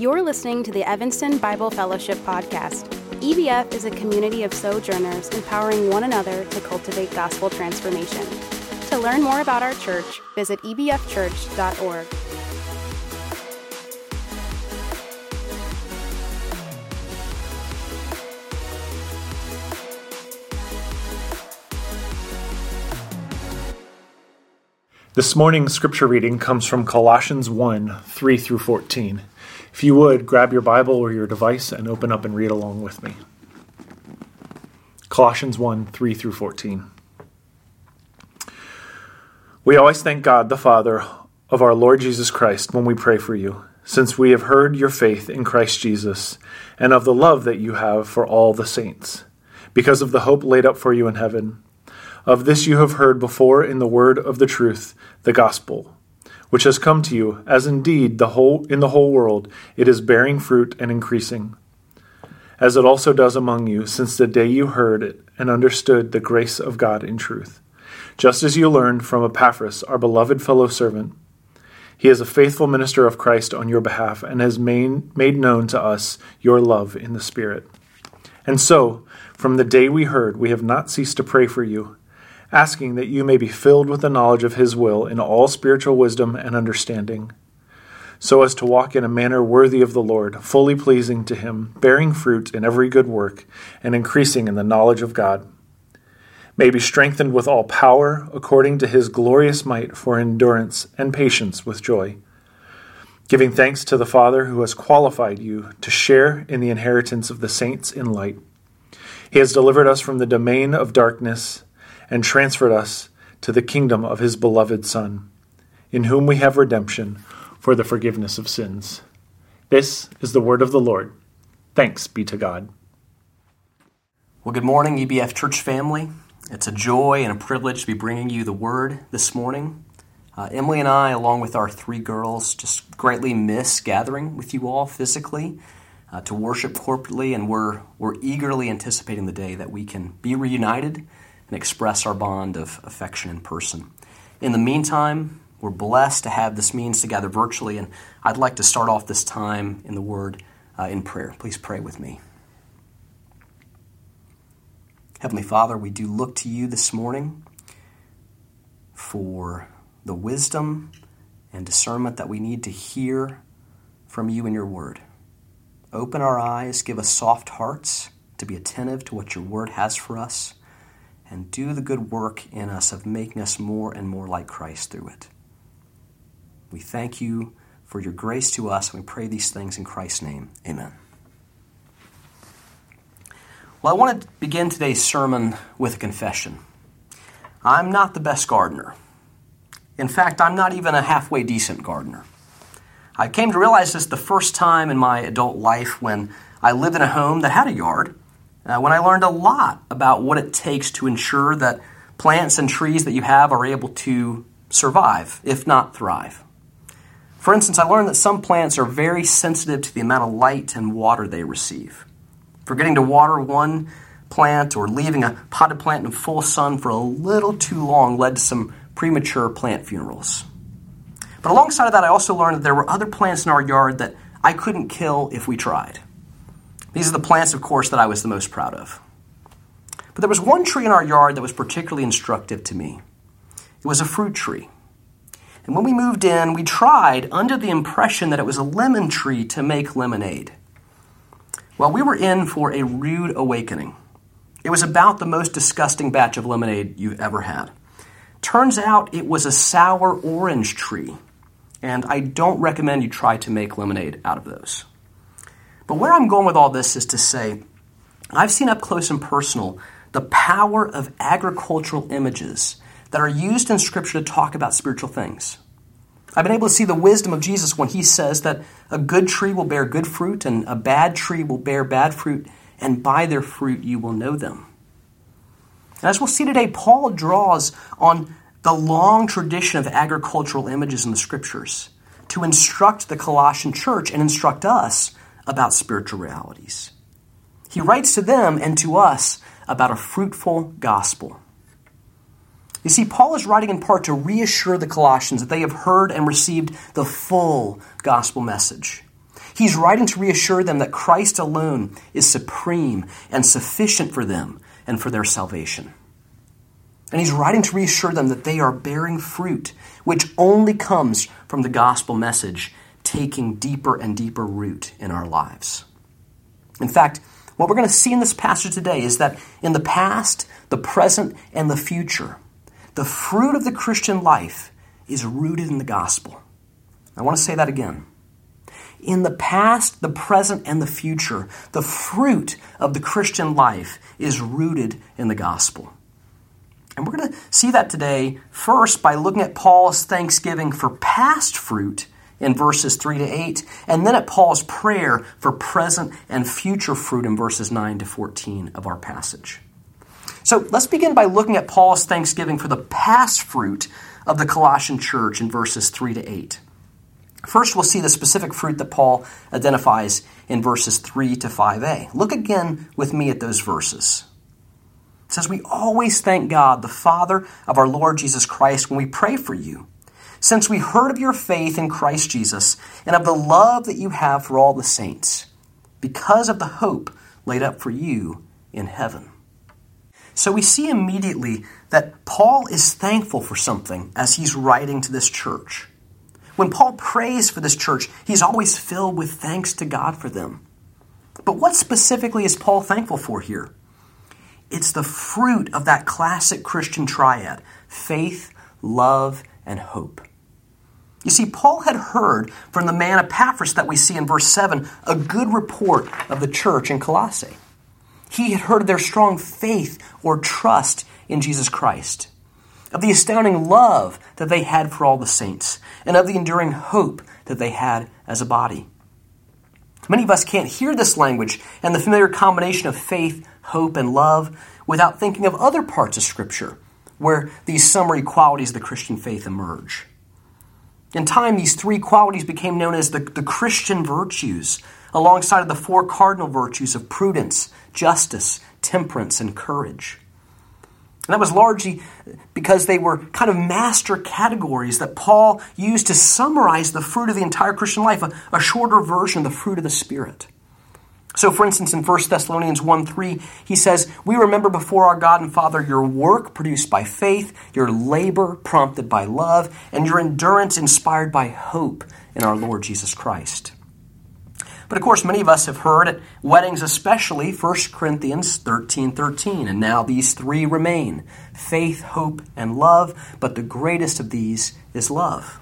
You're listening to the Evanston Bible Fellowship Podcast. EBF is a community of sojourners empowering one another to cultivate gospel transformation. To learn more about our church, visit ebfchurch.org. This morning's scripture reading comes from Colossians 1 3 through 14. If you would, grab your Bible or your device and open up and read along with me. Colossians 1 3 through 14. We always thank God, the Father of our Lord Jesus Christ, when we pray for you, since we have heard your faith in Christ Jesus and of the love that you have for all the saints, because of the hope laid up for you in heaven. Of this you have heard before in the word of the truth, the gospel, which has come to you, as indeed the whole in the whole world it is bearing fruit and increasing, as it also does among you, since the day you heard it and understood the grace of God in truth. Just as you learned from Epaphras, our beloved fellow servant, he is a faithful minister of Christ on your behalf and has made, made known to us your love in the Spirit. And so, from the day we heard, we have not ceased to pray for you asking that you may be filled with the knowledge of His will in all spiritual wisdom and understanding, so as to walk in a manner worthy of the Lord, fully pleasing to Him, bearing fruit in every good work, and increasing in the knowledge of God. May be strengthened with all power according to His glorious might for endurance and patience with joy. Giving thanks to the Father who has qualified you to share in the inheritance of the saints in light. He has delivered us from the domain of darkness and transferred us to the kingdom of his beloved Son, in whom we have redemption for the forgiveness of sins. This is the word of the Lord. Thanks be to God. Well, good morning, EBF Church family. It's a joy and a privilege to be bringing you the word this morning. Uh, Emily and I, along with our three girls, just greatly miss gathering with you all physically uh, to worship corporately, and we're, we're eagerly anticipating the day that we can be reunited and express our bond of affection in person. In the meantime, we're blessed to have this means to gather virtually, and I'd like to start off this time in the Word uh, in prayer. Please pray with me. Heavenly Father, we do look to you this morning for the wisdom and discernment that we need to hear from you in your word. Open our eyes, give us soft hearts to be attentive to what your word has for us and do the good work in us of making us more and more like Christ through it. We thank you for your grace to us, and we pray these things in Christ's name. Amen. Well, I want to begin today's sermon with a confession. I'm not the best gardener. In fact, I'm not even a halfway decent gardener. I came to realize this the first time in my adult life when I lived in a home that had a yard uh, when I learned a lot about what it takes to ensure that plants and trees that you have are able to survive, if not thrive. For instance, I learned that some plants are very sensitive to the amount of light and water they receive. Forgetting to water one plant or leaving a potted plant in full sun for a little too long led to some premature plant funerals. But alongside of that, I also learned that there were other plants in our yard that I couldn't kill if we tried. These are the plants, of course, that I was the most proud of. But there was one tree in our yard that was particularly instructive to me. It was a fruit tree. And when we moved in, we tried, under the impression that it was a lemon tree, to make lemonade. Well, we were in for a rude awakening. It was about the most disgusting batch of lemonade you've ever had. Turns out it was a sour orange tree, and I don't recommend you try to make lemonade out of those. But where I'm going with all this is to say, I've seen up close and personal the power of agricultural images that are used in Scripture to talk about spiritual things. I've been able to see the wisdom of Jesus when he says that a good tree will bear good fruit and a bad tree will bear bad fruit, and by their fruit you will know them. As we'll see today, Paul draws on the long tradition of agricultural images in the Scriptures to instruct the Colossian church and instruct us about spiritual realities. He writes to them and to us about a fruitful gospel. You see, Paul is writing in part to reassure the Colossians that they have heard and received the full gospel message. He's writing to reassure them that Christ alone is supreme and sufficient for them and for their salvation. And he's writing to reassure them that they are bearing fruit, which only comes from the gospel message taking deeper and deeper root in our lives. In fact, what we're going to see in this passage today is that in the past, the present, and the future, the fruit of the Christian life is rooted in the gospel. I want to say that again. In the past, the present, and the future, the fruit of the Christian life is rooted in the gospel. And we're going to see that today first by looking at Paul's thanksgiving for past fruit in verses 3 to 8, and then at Paul's prayer for present and future fruit in verses 9 to 14 of our passage. So let's begin by looking at Paul's thanksgiving for the past fruit of the Colossian church in verses 3 to 8. First, we'll see the specific fruit that Paul identifies in verses 3 to 5a. Look again with me at those verses. It says, We always thank God, the Father of our Lord Jesus Christ, when we pray for you, since we heard of your faith in Christ Jesus and of the love that you have for all the saints, because of the hope laid up for you in heaven. So we see immediately that Paul is thankful for something as he's writing to this church. When Paul prays for this church, he's always filled with thanks to God for them. But what specifically is Paul thankful for here? It's the fruit of that classic Christian triad faith, love, and hope. You see, Paul had heard from the man Epaphras that we see in verse 7 a good report of the church in Colossae. He had heard of their strong faith or trust in Jesus Christ, of the astounding love that they had for all the saints, and of the enduring hope that they had as a body. Many of us can't hear this language and the familiar combination of faith, hope, and love without thinking of other parts of Scripture where these summary qualities of the Christian faith emerge. In time, these three qualities became known as the, the Christian virtues, alongside of the four cardinal virtues of prudence, justice, temperance, and courage. And that was largely because they were kind of master categories that Paul used to summarize the fruit of the entire Christian life, a, a shorter version of the fruit of the Spirit. So, for instance, in 1 Thessalonians 1 3, he says, We remember before our God and Father your work produced by faith, your labor prompted by love, and your endurance inspired by hope in our Lord Jesus Christ. But of course, many of us have heard at weddings, especially 1 Corinthians 13 13. And now these three remain faith, hope, and love, but the greatest of these is love.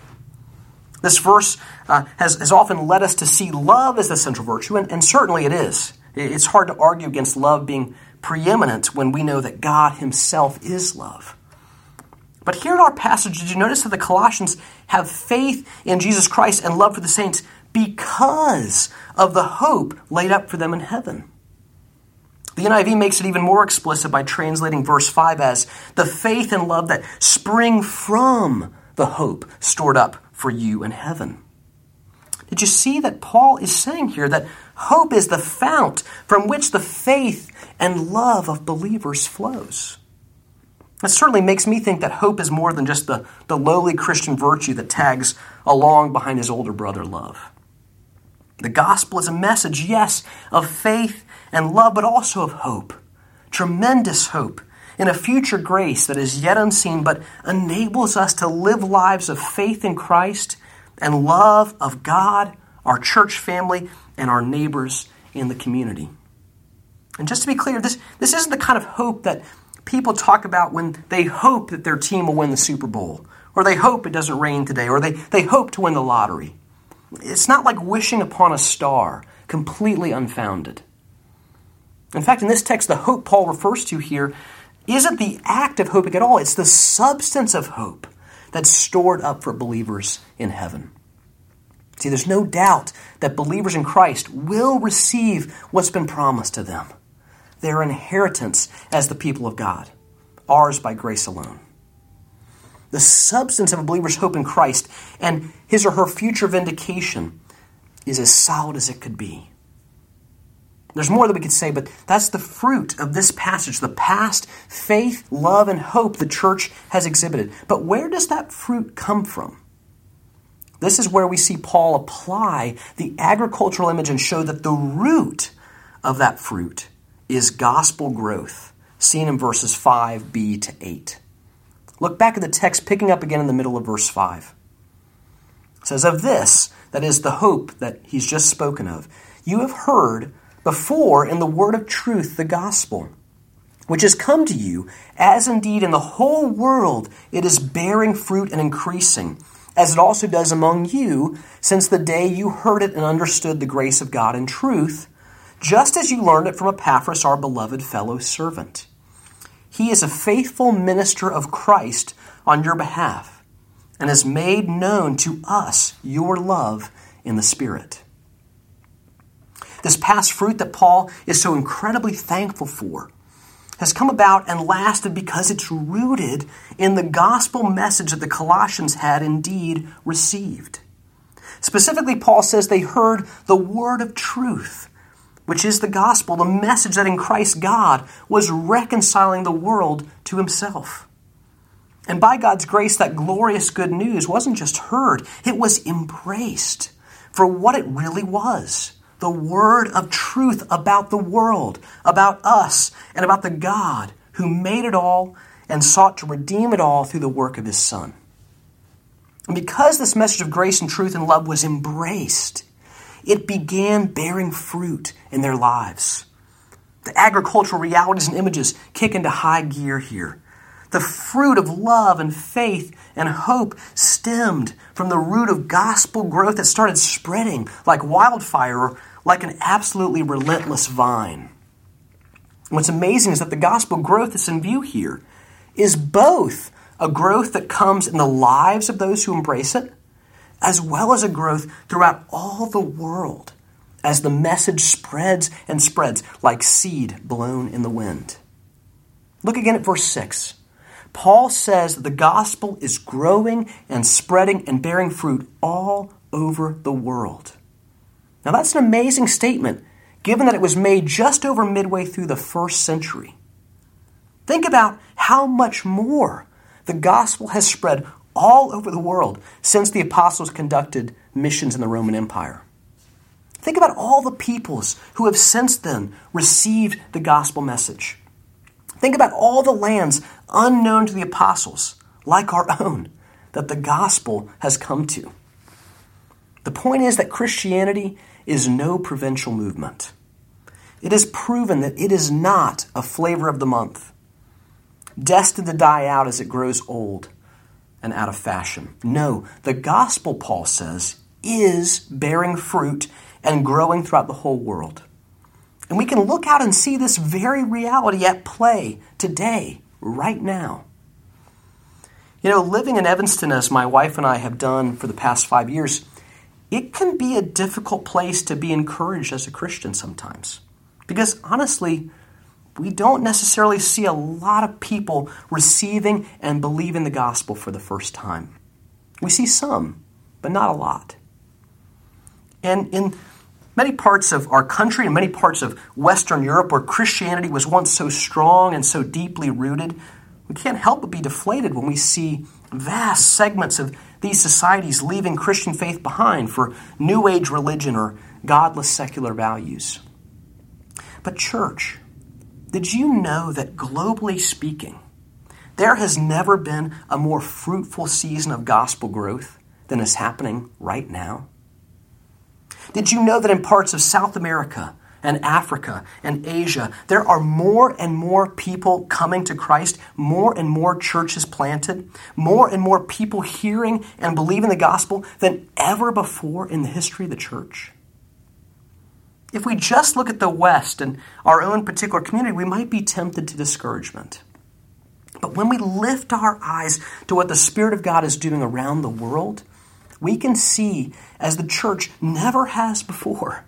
This verse uh, has, has often led us to see love as the central virtue, and, and certainly it is. It's hard to argue against love being preeminent when we know that God Himself is love. But here in our passage, did you notice that the Colossians have faith in Jesus Christ and love for the saints because of the hope laid up for them in heaven. The NIV makes it even more explicit by translating verse 5 as the faith and love that spring from the hope stored up for you in heaven. Did you see that Paul is saying here that hope is the fount from which the faith and love of believers flows? That certainly makes me think that hope is more than just the, the lowly Christian virtue that tags along behind his older brother love. The gospel is a message, yes, of faith and love, but also of hope. Tremendous hope in a future grace that is yet unseen, but enables us to live lives of faith in Christ and love of God, our church family, and our neighbors in the community. And just to be clear, this, this isn't the kind of hope that people talk about when they hope that their team will win the Super Bowl, or they hope it doesn't rain today, or they, they hope to win the lottery. It's not like wishing upon a star, completely unfounded. In fact, in this text, the hope Paul refers to here isn't the act of hoping at all, it's the substance of hope that's stored up for believers in heaven. See, there's no doubt that believers in Christ will receive what's been promised to them their inheritance as the people of God, ours by grace alone the substance of a believer's hope in Christ and his or her future vindication is as solid as it could be. There's more that we could say, but that's the fruit of this passage the past faith, love, and hope the church has exhibited. But where does that fruit come from? This is where we see Paul apply the agricultural image and show that the root of that fruit is gospel growth, seen in verses 5b to 8. Look back at the text, picking up again in the middle of verse 5. It says, Of this, that is the hope that he's just spoken of, you have heard before in the word of truth, the gospel, which has come to you, as indeed in the whole world it is bearing fruit and increasing, as it also does among you, since the day you heard it and understood the grace of God in truth, just as you learned it from Epaphras, our beloved fellow servant. He is a faithful minister of Christ on your behalf and has made known to us your love in the Spirit. This past fruit that Paul is so incredibly thankful for has come about and lasted because it's rooted in the gospel message that the Colossians had indeed received. Specifically, Paul says they heard the word of truth, which is the gospel, the message that in Christ God was reconciling the world to himself. And by God's grace, that glorious good news wasn't just heard, it was embraced for what it really was the word of truth about the world, about us, and about the God who made it all and sought to redeem it all through the work of his Son. And because this message of grace and truth and love was embraced, it began bearing fruit in their lives. The agricultural realities and images kick into high gear here. The fruit of love and faith and hope stemmed from the root of gospel growth that started spreading like wildfire like an absolutely relentless vine. What's amazing is that the gospel growth that's in view here is both a growth that comes in the lives of those who embrace it, as well as a growth throughout all the world as the message spreads and spreads like seed blown in the wind. Look again at verse 6. Paul says the gospel is growing and spreading and bearing fruit all over the world. Now, that's an amazing statement, given that it was made just over midway through the first century. Think about how much more the gospel has spread all over the world since the apostles conducted missions in the Roman Empire. Think about all the peoples who have since then received the gospel message. Think about all the lands unknown to the apostles, like our own, that the gospel has come to. The point is that Christianity is no provincial movement. It is proven that it is not a flavor of the month, destined to die out as it grows old and out of fashion. No, the gospel, Paul says, is bearing fruit and growing throughout the whole world. And we can look out and see this very reality at play today, right now. You know, living in Evanston, as my wife and I have done for the past five years, it can be a difficult place to be encouraged as a Christian sometimes. Because honestly, we don't necessarily see a lot of people receiving and believing the gospel for the first time. We see some, but not a lot. And in many parts of our country and many parts of Western Europe where Christianity was once so strong and so deeply rooted, we can't help but be deflated when we see vast segments of these societies leaving Christian faith behind for New Age religion or godless secular values. But, church, did you know that globally speaking, there has never been a more fruitful season of gospel growth than is happening right now? Did you know that in parts of South America, and Africa and Asia, there are more and more people coming to Christ, more and more churches planted, more and more people hearing and believing the gospel than ever before in the history of the church. If we just look at the West and our own particular community, we might be tempted to discouragement. But when we lift our eyes to what the Spirit of God is doing around the world, we can see, as the church never has before,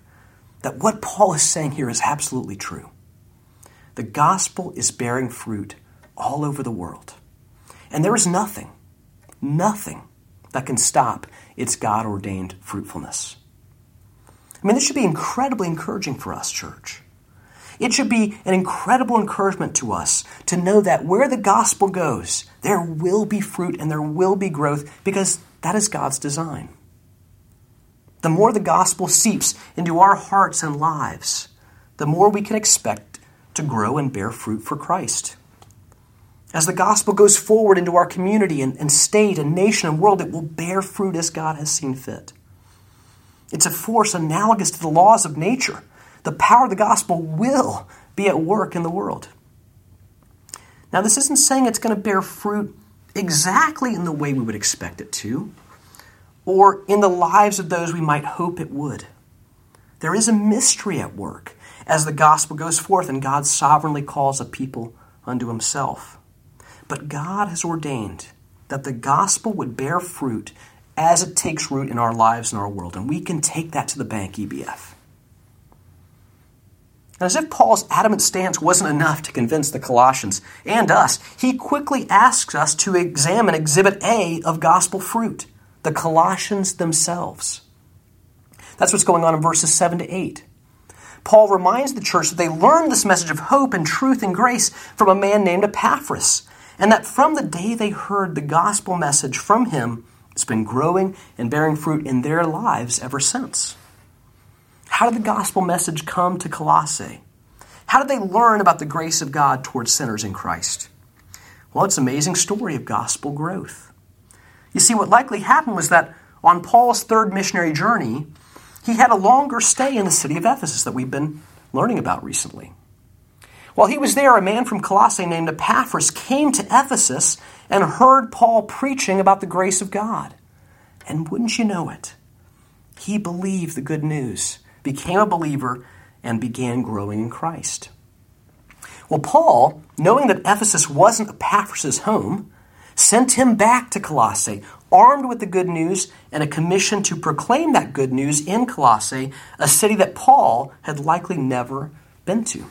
that what Paul is saying here is absolutely true. The gospel is bearing fruit all over the world. And there is nothing, nothing that can stop its God ordained fruitfulness. I mean, this should be incredibly encouraging for us, church. It should be an incredible encouragement to us to know that where the gospel goes, there will be fruit and there will be growth because that is God's design. The more the gospel seeps into our hearts and lives, the more we can expect to grow and bear fruit for Christ. As the gospel goes forward into our community and, and state and nation and world, it will bear fruit as God has seen fit. It's a force analogous to the laws of nature. The power of the gospel will be at work in the world. Now, this isn't saying it's going to bear fruit exactly in the way we would expect it to, or in the lives of those we might hope it would. There is a mystery at work as the gospel goes forth and God sovereignly calls a people unto himself. But God has ordained that the gospel would bear fruit as it takes root in our lives and our world, and we can take that to the bank, EBF. And as if Paul's adamant stance wasn't enough to convince the Colossians and us, he quickly asks us to examine Exhibit A of gospel fruit the Colossians themselves. That's what's going on in verses 7 to 8. Paul reminds the church that they learned this message of hope and truth and grace from a man named Epaphras, and that from the day they heard the gospel message from him, it's been growing and bearing fruit in their lives ever since. How did the gospel message come to Colossae? How did they learn about the grace of God towards sinners in Christ? Well, it's an amazing story of gospel growth. You see, what likely happened was that on Paul's third missionary journey, he had a longer stay in the city of Ephesus that we've been learning about recently. While he was there, a man from Colossae named Epaphras came to Ephesus and heard Paul preaching about the grace of God. And wouldn't you know it? He believed the good news, became a believer, and began growing in Christ. Well, Paul, knowing that Ephesus wasn't Epaphras' home, sent him back to Colossae, armed with the good news and a commission to proclaim that good news in Colossae, a city that Paul had likely never been to.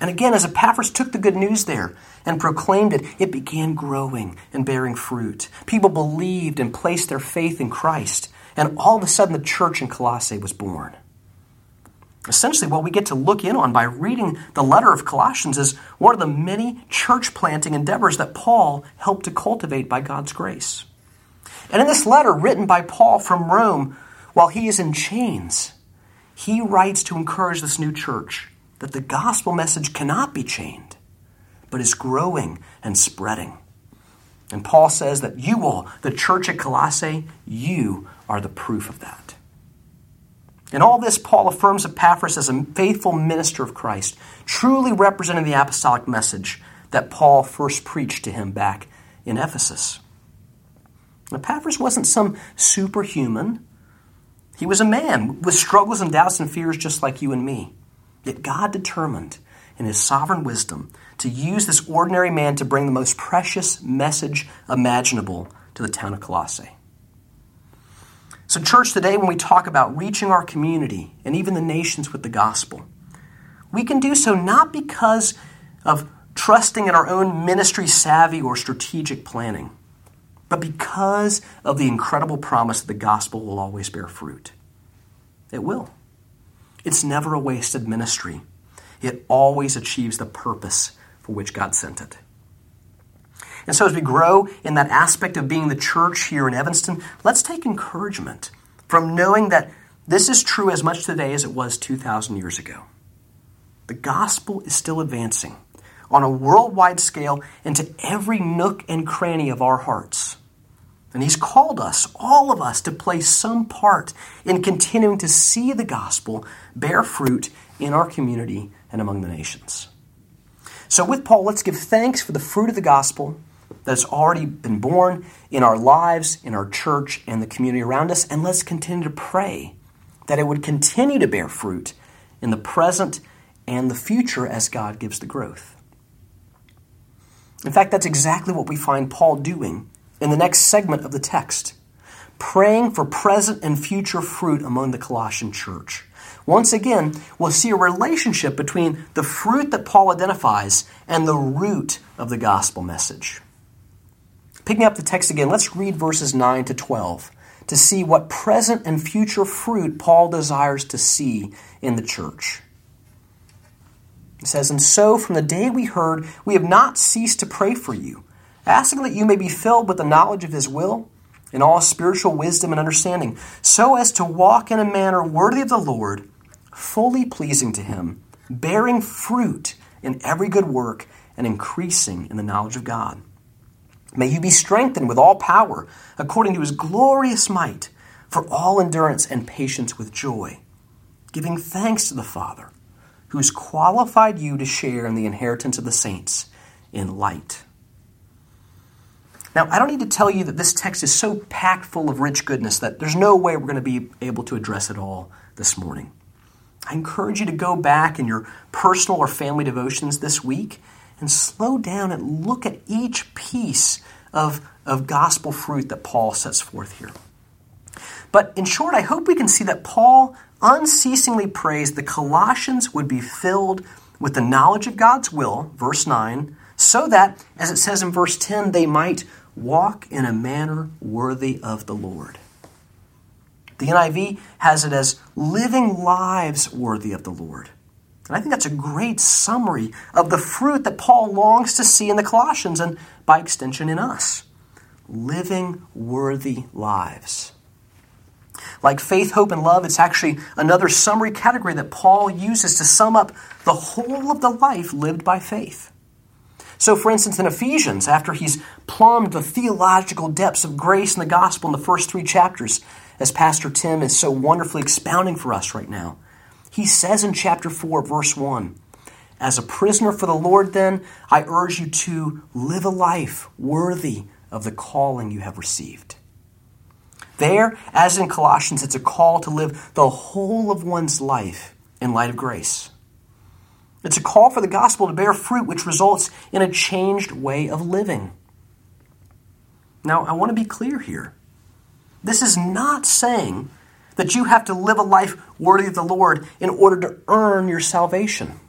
And again, as Epaphras took the good news there and proclaimed it, it began growing and bearing fruit. People believed and placed their faith in Christ, and all of a sudden the church in Colossae was born. Essentially, what we get to look in on by reading the letter of Colossians is one of the many church planting endeavors that Paul helped to cultivate by God's grace. And in this letter written by Paul from Rome while he is in chains, he writes to encourage this new church that the gospel message cannot be chained, but is growing and spreading. And Paul says that you all, the church at Colossae, you are the proof of that. In all this, Paul affirms Epaphras as a faithful minister of Christ, truly representing the apostolic message that Paul first preached to him back in Ephesus. Epaphras wasn't some superhuman. He was a man with struggles and doubts and fears just like you and me. Yet God determined, in his sovereign wisdom, to use this ordinary man to bring the most precious message imaginable to the town of Colossae. So, church, today when we talk about reaching our community and even the nations with the gospel, we can do so not because of trusting in our own ministry savvy or strategic planning but because of the incredible promise that the gospel will always bear fruit. It will. It's never a wasted ministry. It always achieves the purpose for which God sent it. And so, as we grow in that aspect of being the church here in Evanston, let's take encouragement from knowing that this is true as much today as it was 2,000 years ago. The gospel is still advancing on a worldwide scale into every nook and cranny of our hearts. And He's called us, all of us, to play some part in continuing to see the gospel bear fruit in our community and among the nations. So, with Paul, let's give thanks for the fruit of the gospel that has already been borne in our lives, in our church, and the community around us, and let's continue to pray that it would continue to bear fruit in the present and the future as God gives the growth. In fact, that's exactly what we find Paul doing in the next segment of the text, praying for present and future fruit among the Colossian church. Once again, we'll see a relationship between the fruit that Paul identifies and the root of the gospel message. Picking up the text again, let's read verses 9 to 12 to see what present and future fruit Paul desires to see in the church. It says, And so from the day we heard, we have not ceased to pray for you asking that you may be filled with the knowledge of his will in all spiritual wisdom and understanding, so as to walk in a manner worthy of the Lord, fully pleasing to Him, bearing fruit in every good work and increasing in the knowledge of God. May you be strengthened with all power, according to His glorious might, for all endurance and patience with joy, giving thanks to the Father, who has qualified you to share in the inheritance of the saints in light. Now, I don't need to tell you that this text is so packed full of rich goodness that there's no way we're going to be able to address it all this morning. I encourage you to go back in your personal or family devotions this week and slow down and look at each piece of, of gospel fruit that Paul sets forth here. But in short, I hope we can see that Paul unceasingly prays the Colossians would be filled with the knowledge of God's will, verse 9, so that, as it says in verse 10, they might walk in a manner worthy of the Lord. The NIV has it as living lives worthy of the Lord. And I think that's a great summary of the fruit that Paul longs to see in the Colossians and, by extension, in us. Living worthy lives. Like faith, hope, and love, it's actually another summary category that Paul uses to sum up the whole of the life lived by faith. So, for instance, in Ephesians, after he's plumbed the theological depths of grace in the gospel in the first three chapters, as Pastor Tim is so wonderfully expounding for us right now, he says in chapter 4, verse 1 As a prisoner for the Lord, then, I urge you to live a life worthy of the calling you have received. There, as in Colossians, it's a call to live the whole of one's life in light of grace. It's a call for the gospel to bear fruit, which results in a changed way of living. Now, I want to be clear here. This is not saying that you have to live a life worthy of the Lord in order to earn your salvation.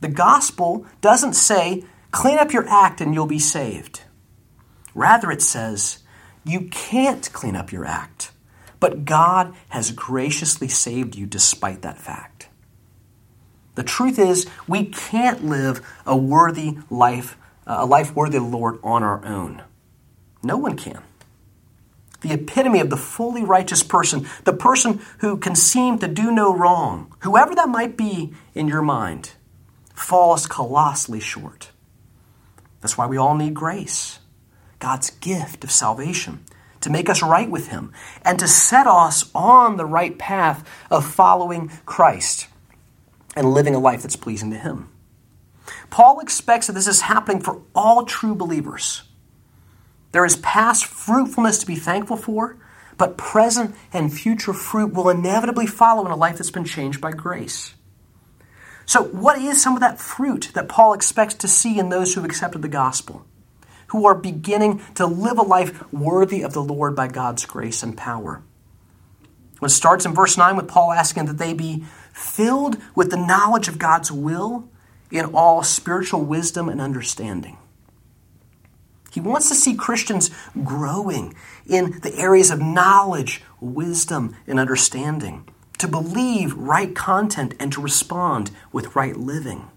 The gospel doesn't say, clean up your act and you'll be saved. Rather, it says, you can't clean up your act, but God has graciously saved you despite that fact. The truth is, we can't live a worthy life, a life worthy of the Lord on our own. No one can. The epitome of the fully righteous person, the person who can seem to do no wrong, whoever that might be in your mind, falls colossally short. That's why we all need grace, God's gift of salvation, to make us right with Him and to set us on the right path of following Christ and living a life that's pleasing to Him. Paul expects that this is happening for all true believers. There is past fruitfulness to be thankful for, but present and future fruit will inevitably follow in a life that's been changed by grace. So, what is some of that fruit that Paul expects to see in those who have accepted the gospel, who are beginning to live a life worthy of the Lord by God's grace and power? It starts in verse 9 with Paul asking that they be filled with the knowledge of God's will in all spiritual wisdom and understanding. He wants to see Christians growing in the areas of knowledge, wisdom, and understanding, to believe right content and to respond with right living.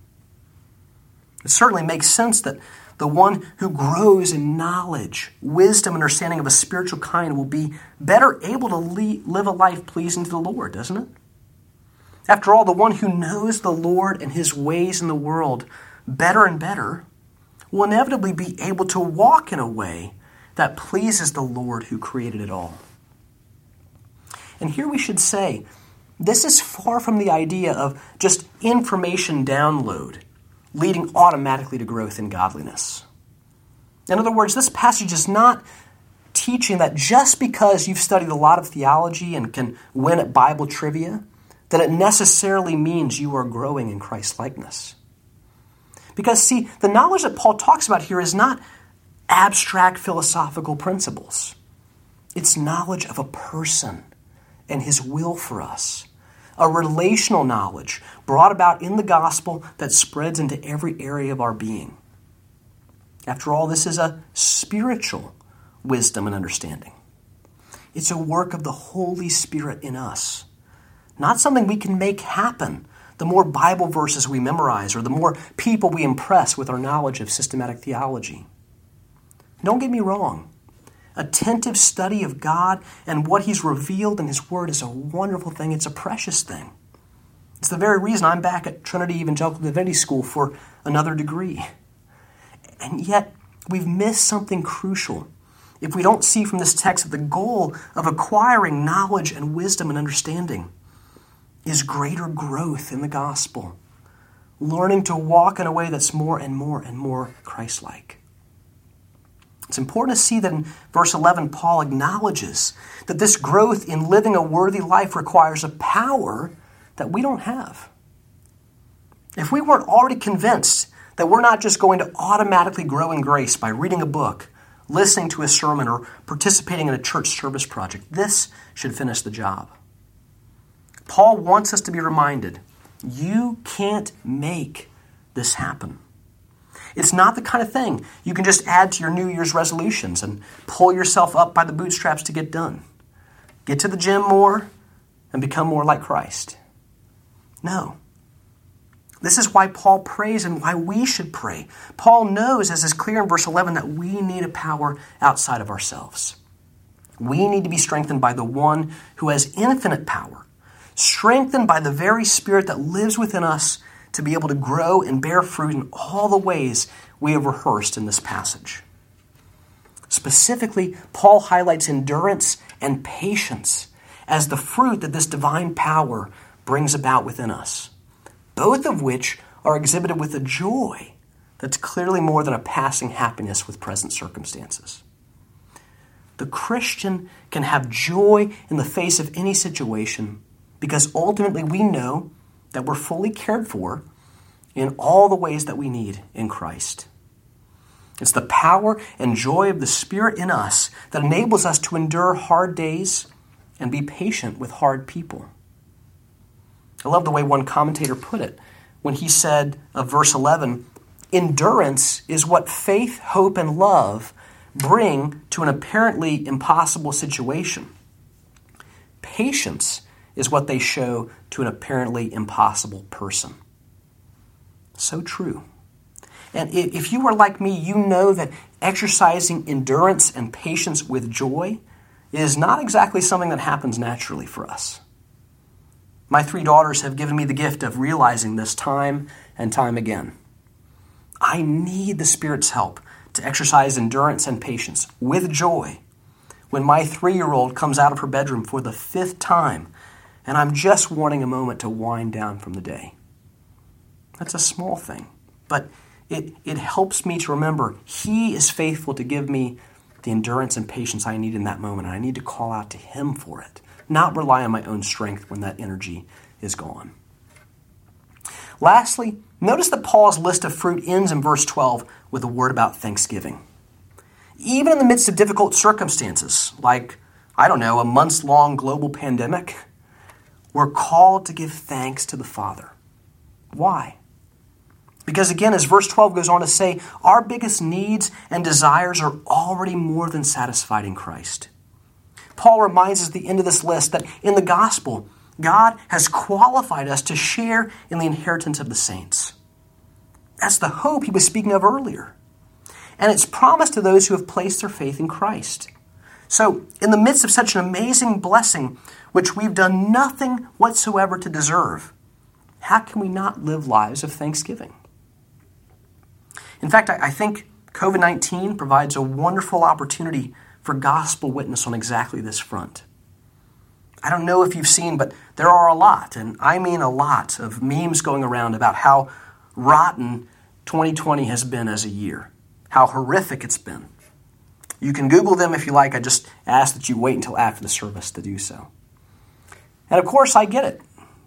It certainly makes sense that the one who grows in knowledge, wisdom, and understanding of a spiritual kind will be better able to live a life pleasing to the Lord, doesn't it? After all, the one who knows the Lord and his ways in the world better and better will inevitably be able to walk in a way that pleases the Lord who created it all. And here we should say, this is far from the idea of just information download leading automatically to growth in godliness. In other words, this passage is not teaching that just because you've studied a lot of theology and can win at Bible trivia, that it necessarily means you are growing in Christ likeness. Because, see, the knowledge that Paul talks about here is not abstract philosophical principles, it's knowledge of a person and his will for us. A relational knowledge brought about in the gospel that spreads into every area of our being. After all, this is a spiritual wisdom and understanding. It's a work of the Holy Spirit in us, not something we can make happen the more Bible verses we memorize or the more people we impress with our knowledge of systematic theology. Don't get me wrong. attentive study of God and what He's revealed in His Word is a wonderful thing. It's a precious thing. It's the very reason I'm back at Trinity Evangelical Divinity School for another degree. And yet, we've missed something crucial if we don't see from this text the goal of acquiring knowledge and wisdom and understanding is greater growth in the gospel, learning to walk in a way that's more and more and more Christ like. It's important to see that in verse 11, Paul acknowledges that this growth in living a worthy life requires a power that we don't have. If we weren't already convinced that we're not just going to automatically grow in grace by reading a book, listening to a sermon, or participating in a church service project, this should finish the job. Paul wants us to be reminded you can't make this happen. It's not the kind of thing you can just add to your New Year's resolutions and pull yourself up by the bootstraps to get done. Get to the gym more and become more like Christ. No. This is why Paul prays and why we should pray. Paul knows, as is clear in verse 11, that we need a power outside of ourselves. We need to be strengthened by the one who has infinite power, strengthened by the very Spirit that lives within us to be able to grow and bear fruit in all the ways we have rehearsed in this passage. Specifically, Paul highlights endurance and patience as the fruit that this divine power brings about within us, both of which are exhibited with a joy that's clearly more than a passing happiness with present circumstances. The Christian can have joy in the face of any situation because ultimately we know that we're fully cared for in all the ways that we need in Christ. It's the power and joy of the Spirit in us that enables us to endure hard days and be patient with hard people. I love the way one commentator put it when he said of verse 11 endurance is what faith, hope, and love bring to an apparently impossible situation. Patience is what they show to an apparently impossible person. So true. And if you are like me, you know that exercising endurance and patience with joy is not exactly something that happens naturally for us. My three daughters have given me the gift of realizing this time and time again. I need the Spirit's help to exercise endurance and patience with joy when my three year old comes out of her bedroom for the fifth time and I'm just wanting a moment to wind down from the day. That's a small thing, but it, it helps me to remember He is faithful to give me the endurance and patience I need in that moment, and I need to call out to Him for it, not rely on my own strength when that energy is gone. Lastly, notice that Paul's list of fruit ends in verse 12 with a word about thanksgiving. Even in the midst of difficult circumstances, like, I don't know, a months long global pandemic, we're called to give thanks to the Father. Why? Because again, as verse 12 goes on to say, our biggest needs and desires are already more than satisfied in Christ. Paul reminds us at the end of this list that in the gospel, God has qualified us to share in the inheritance of the saints. That's the hope he was speaking of earlier. And it's promised to those who have placed their faith in Christ. So, in the midst of such an amazing blessing, which we've done nothing whatsoever to deserve, how can we not live lives of thanksgiving? In fact, I, think COVID 19 provides a wonderful opportunity for gospel witness on exactly this front. I don't know if you've seen, but there are a lot, and I mean a lot, of memes going around about how rotten 2020 has been as a year, how horrific it's been. You can Google them if you like. I just ask that you wait until after the service to do so. And of course, I get it.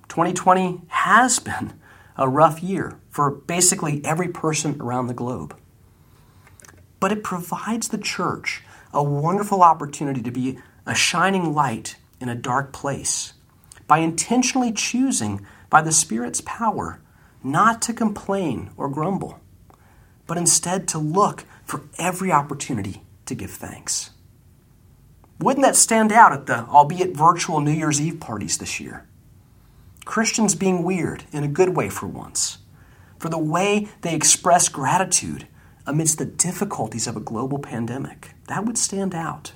2020 has been a rough year for basically every person around the globe. But it provides the church a wonderful opportunity to be a shining light in a dark place by intentionally choosing by the Spirit's power not to complain or grumble, but instead to look for every opportunity to give thanks. Wouldn't that stand out at the albeit virtual New Year's Eve parties this year? Christians being weird in a good way for once, for the way they express gratitude amidst the difficulties of a global pandemic. That would stand out.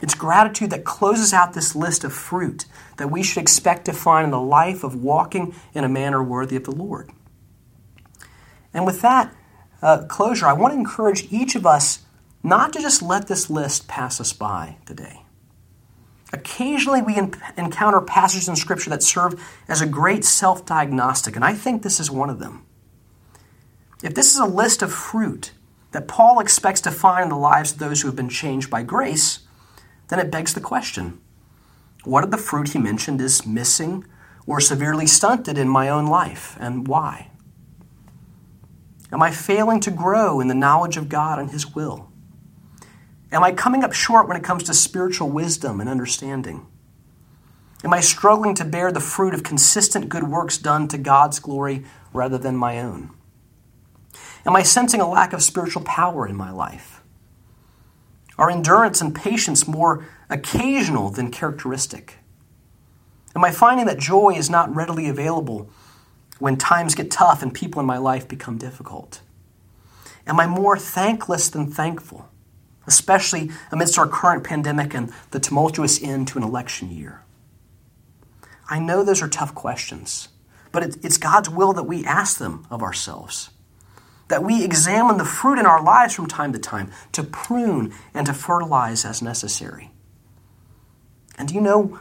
It's gratitude that closes out this list of fruit that we should expect to find in the life of walking in a manner worthy of the Lord. And with that uh, closure, I want to encourage each of us not to just let this list pass us by today. Occasionally, we encounter passages in Scripture that serve as a great self diagnostic, and I think this is one of them. If this is a list of fruit that Paul expects to find in the lives of those who have been changed by grace, then it begs the question what of the fruit he mentioned is missing or severely stunted in my own life, and why? Am I failing to grow in the knowledge of God and His will? Am I coming up short when it comes to spiritual wisdom and understanding? Am I struggling to bear the fruit of consistent good works done to God's glory rather than my own? Am I sensing a lack of spiritual power in my life? Are endurance and patience more occasional than characteristic? Am I finding that joy is not readily available when times get tough and people in my life become difficult? Am I more thankless than thankful? especially amidst our current pandemic and the tumultuous end to an election year? I know those are tough questions, but it's God's will that we ask them of ourselves. That we examine the fruit in our lives from time to time to prune and to fertilize as necessary. And do you know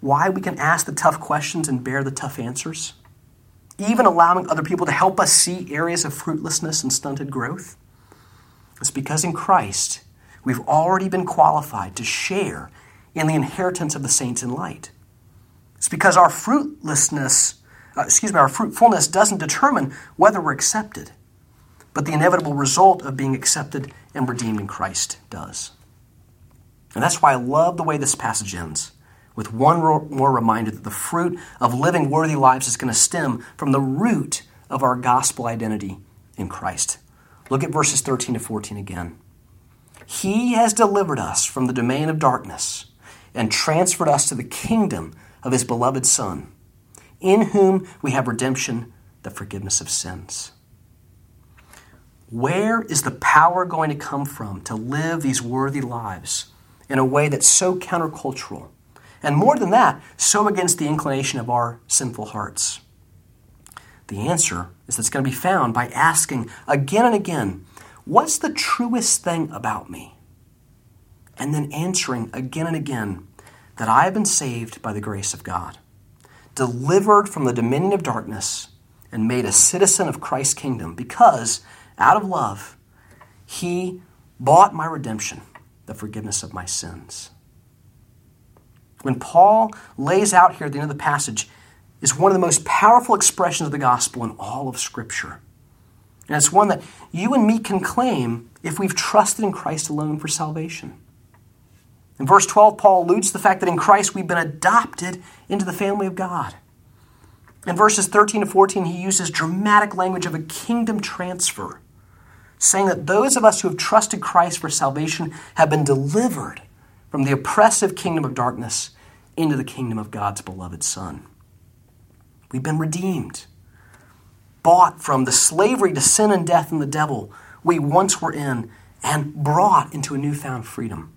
why we can ask the tough questions and bear the tough answers? Even allowing other people to help us see areas of fruitlessness and stunted growth? It's because in Christ, we've already been qualified to share in the inheritance of the saints in light. It's because our fruitlessness, uh, excuse me, our fruitfulness doesn't determine whether we're accepted, but the inevitable result of being accepted and redeemed in Christ does. And that's why I love the way this passage ends, with one more reminder that the fruit of living worthy lives is going to stem from the root of our gospel identity in Christ. Look at verses 13 to 14 again. He has delivered us from the domain of darkness and transferred us to the kingdom of His beloved Son, in whom we have redemption, the forgiveness of sins. Where is the power going to come from to live these worthy lives in a way that's so countercultural? And more than that, so against the inclination of our sinful hearts? The answer is that's going to be found by asking again and again What's the truest thing about me? And then answering again and again that I have been saved by the grace of God, delivered from the dominion of darkness, and made a citizen of Christ's kingdom because, out of love, He bought my redemption, the forgiveness of my sins. When Paul lays out here at the end of the passage, is one of the most powerful expressions of the gospel in all of Scripture. And it's one that you and me can claim if we've trusted in Christ alone for salvation. In verse 12, Paul alludes to the fact that in Christ we've been adopted into the family of God. In verses 13 to 14, he uses dramatic language of a kingdom transfer, saying that those of us who have trusted Christ for salvation have been delivered from the oppressive kingdom of darkness into the kingdom of God's beloved Son. We've been redeemed bought from the slavery to sin and death and the devil we once were in and brought into a newfound freedom.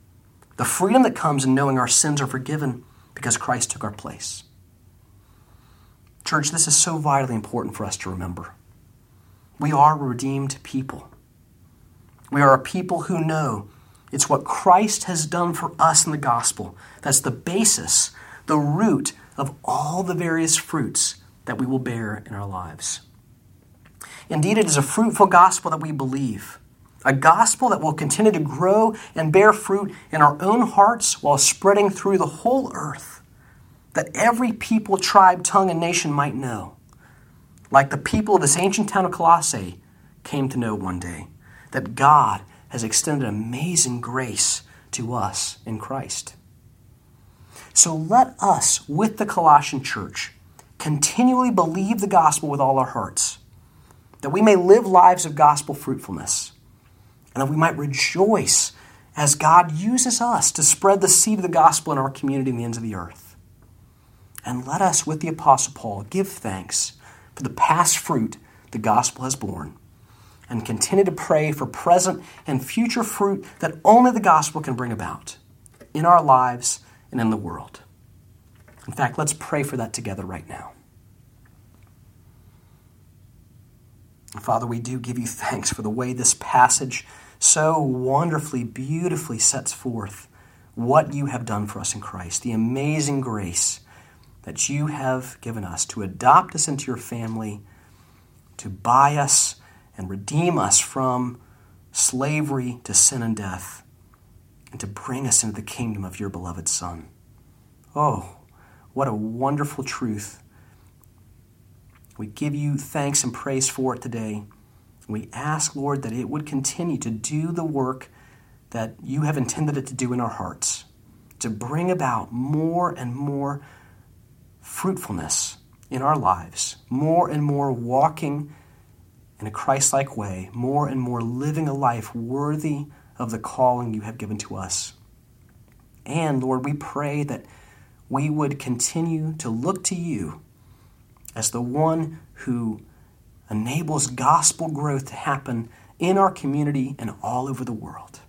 The freedom that comes in knowing our sins are forgiven because Christ took our place. Church, this is so vitally important for us to remember. We are redeemed people. We are a people who know it's what Christ has done for us in the gospel that's the basis, the root of all the various fruits that we will bear in our lives. Indeed, it is a fruitful gospel that we believe, a gospel that will continue to grow and bear fruit in our own hearts while spreading through the whole earth, that every people, tribe, tongue, and nation might know, like the people of this ancient town of Colossae came to know one day, that God has extended amazing grace to us in Christ. So let us, with the Colossian church, continually believe the gospel with all our hearts that we may live lives of gospel fruitfulness, and that we might rejoice as God uses us to spread the seed of the gospel in our community and the ends of the earth. And let us, with the Apostle Paul, give thanks for the past fruit the gospel has borne, and continue to pray for present and future fruit that only the gospel can bring about in our lives and in the world. In fact, let's pray for that together right now. Father, we do give you thanks for the way this passage so wonderfully, beautifully sets forth what you have done for us in Christ, the amazing grace that you have given us to adopt us into your family, to buy us and redeem us from slavery to sin and death, and to bring us into the kingdom of your beloved Son. Oh, what a wonderful truth we give you thanks and praise for it today. We ask, Lord, that it would continue to do the work that you have intended it to do in our hearts, to bring about more and more fruitfulness in our lives, more and more walking in a Christ like way, more and more living a life worthy of the calling you have given to us. And Lord, we pray that we would continue to look to you as the one who enables gospel growth to happen in our community and all over the world.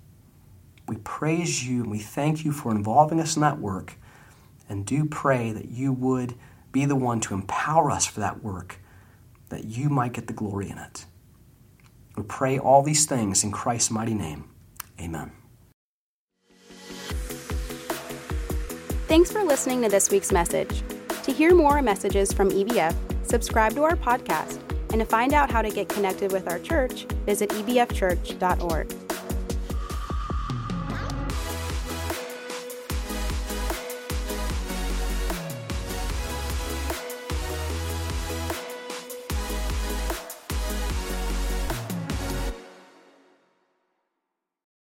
We praise you and we thank you for involving us in that work and do pray that you would be the one to empower us for that work, that you might get the glory in it. We pray all these things in Christ's mighty name. Amen. Thanks for listening to this week's message. To hear more messages from EBF, subscribe to our podcast, and to find out how to get connected with our church, visit ebfchurch.org.